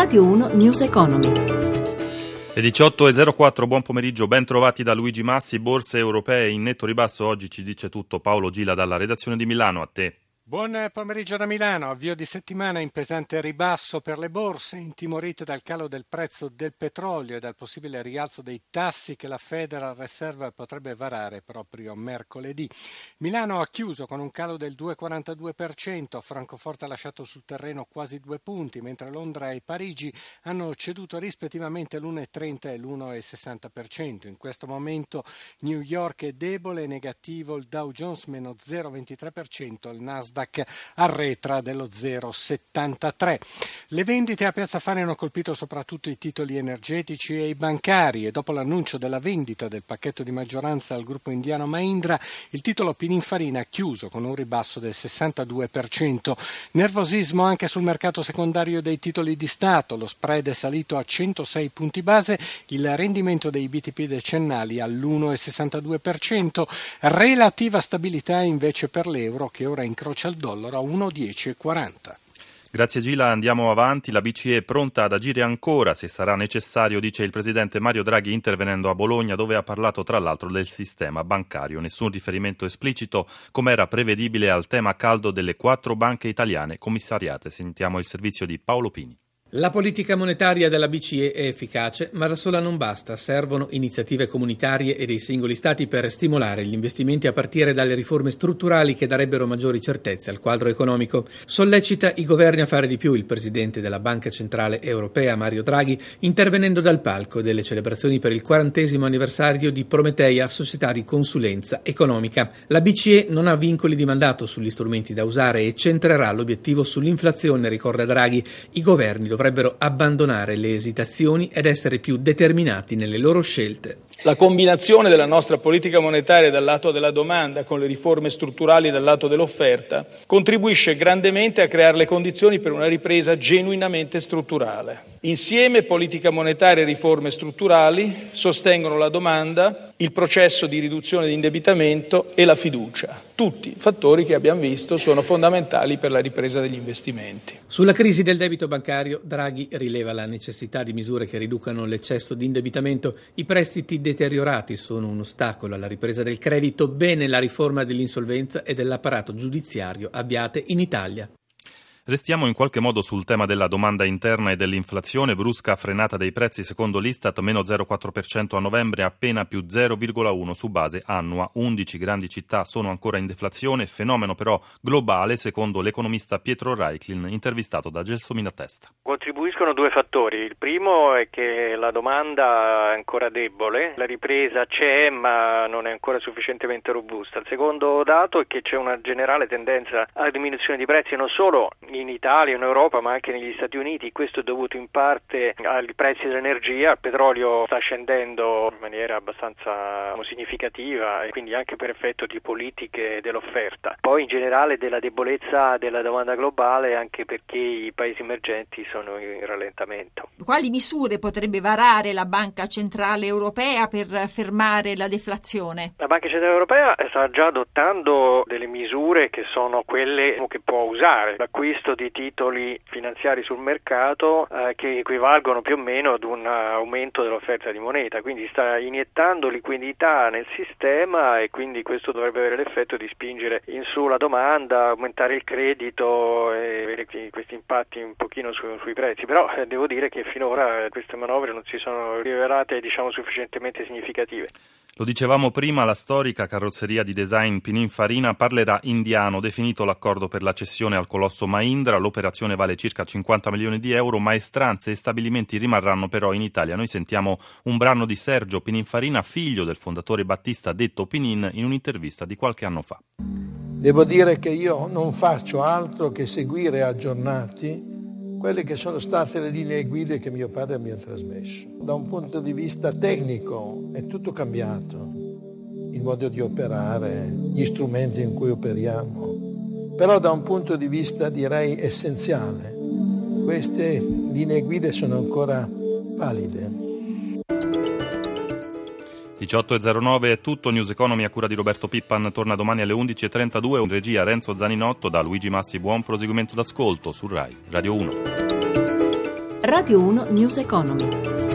Radio 1 News Economy. Le 18.04, buon pomeriggio, ben trovati da Luigi Massi, borse europee in netto ribasso, oggi ci dice tutto Paolo Gila dalla redazione di Milano, a te. Buon pomeriggio da Milano, avvio di settimana in pesante ribasso per le borse, intimorite dal calo del prezzo del petrolio e dal possibile rialzo dei tassi che la Federal Reserve potrebbe varare proprio mercoledì. Milano ha chiuso con un calo del 2,42%, Francoforte ha lasciato sul terreno quasi due punti, mentre Londra e Parigi hanno ceduto rispettivamente l'1,30 e l'1,60%. In questo momento New York è debole, negativo il Dow Jones meno 0,23%, il Nasdaq Nasdaq arretra dello 0,73. Le vendite a Piazza Fani hanno colpito soprattutto i titoli energetici e i bancari e dopo l'annuncio della vendita del pacchetto di maggioranza al gruppo indiano Mahindra, il titolo Pininfarina ha chiuso con un ribasso del 62%. Nervosismo anche sul mercato secondario dei titoli di Stato, lo spread è salito a 106 punti base, il rendimento dei BTP decennali all'1,62%, relativa stabilità invece per l'euro che ora incrocia al dollaro a 1,1040. Grazie Gila, andiamo avanti. La BCE è pronta ad agire ancora se sarà necessario, dice il presidente Mario Draghi intervenendo a Bologna dove ha parlato tra l'altro del sistema bancario. Nessun riferimento esplicito come era prevedibile al tema caldo delle quattro banche italiane commissariate. Sentiamo il servizio di Paolo Pini. La politica monetaria della BCE è efficace, ma da sola non basta. Servono iniziative comunitarie e dei singoli Stati per stimolare gli investimenti a partire dalle riforme strutturali che darebbero maggiori certezze al quadro economico. Sollecita i governi a fare di più il presidente della Banca Centrale Europea, Mario Draghi, intervenendo dal palco delle celebrazioni per il quarantesimo anniversario di Prometeia, società di consulenza economica. La BCE non ha vincoli di mandato sugli strumenti da usare e centrerà l'obiettivo sull'inflazione, ricorda Draghi. I governi dovrebbero abbandonare le esitazioni ed essere più determinati nelle loro scelte. La combinazione della nostra politica monetaria dal lato della domanda con le riforme strutturali dal lato dell'offerta contribuisce grandemente a creare le condizioni per una ripresa genuinamente strutturale. Insieme politica monetaria e riforme strutturali sostengono la domanda, il processo di riduzione di indebitamento e la fiducia. Tutti fattori che abbiamo visto sono fondamentali per la ripresa degli investimenti. Sulla crisi del debito bancario, Draghi rileva la necessità di misure che riducano l'eccesso di indebitamento. I prestiti deteriorati sono un ostacolo alla ripresa del credito, bene la riforma dell'insolvenza e dell'apparato giudiziario avviate in Italia. Restiamo in qualche modo sul tema della domanda interna e dell'inflazione, brusca frenata dei prezzi secondo l'Istat, meno 0,4% a novembre, appena più 0,1% su base annua. 11 grandi città sono ancora in deflazione, fenomeno però globale secondo l'economista Pietro Reiklin, intervistato da Gelsomina Testa. Contribuiscono due fattori, il primo è che la domanda è ancora debole, la ripresa c'è ma non è ancora sufficientemente robusta. Il secondo dato è che c'è una generale tendenza alla diminuzione di prezzi non solo in Italia, in Europa, ma anche negli Stati Uniti. Questo è dovuto in parte ai prezzi dell'energia. Il petrolio sta scendendo in maniera abbastanza significativa e quindi anche per effetto di politiche dell'offerta. Poi in generale della debolezza della domanda globale anche perché i paesi emergenti sono in rallentamento. Quali misure potrebbe varare la Banca Centrale Europea per fermare la deflazione? La Banca Centrale Europea sta già adottando delle misure che sono quelle che può usare. L'acquisto acquisto di titoli finanziari sul mercato eh, che equivalgono più o meno ad un aumento dell'offerta di moneta, quindi sta iniettando liquidità nel sistema e quindi questo dovrebbe avere l'effetto di spingere in su la domanda, aumentare il credito e avere questi impatti un pochino su, sui prezzi, però eh, devo dire che finora queste manovre non si sono rivelate diciamo, sufficientemente significative. Lo dicevamo prima, la storica carrozzeria di design Pininfarina parlerà indiano, definito l'accordo per la cessione al colosso Mahindra. L'operazione vale circa 50 milioni di euro, maestranze e stabilimenti rimarranno però in Italia. Noi sentiamo un brano di Sergio Pininfarina, figlio del fondatore Battista detto Pinin, in un'intervista di qualche anno fa. Devo dire che io non faccio altro che seguire aggiornati quelle che sono state le linee guida che mio padre mi ha trasmesso. Da un punto di vista tecnico è tutto cambiato, il modo di operare, gli strumenti in cui operiamo, però da un punto di vista direi essenziale, queste linee guida sono ancora valide. 18.09 è tutto, News Economy a cura di Roberto Pippan torna domani alle 11.32, in regia Renzo Zaninotto da Luigi Massi, buon proseguimento d'ascolto su RAI Radio 1. Radio 1 News Economy.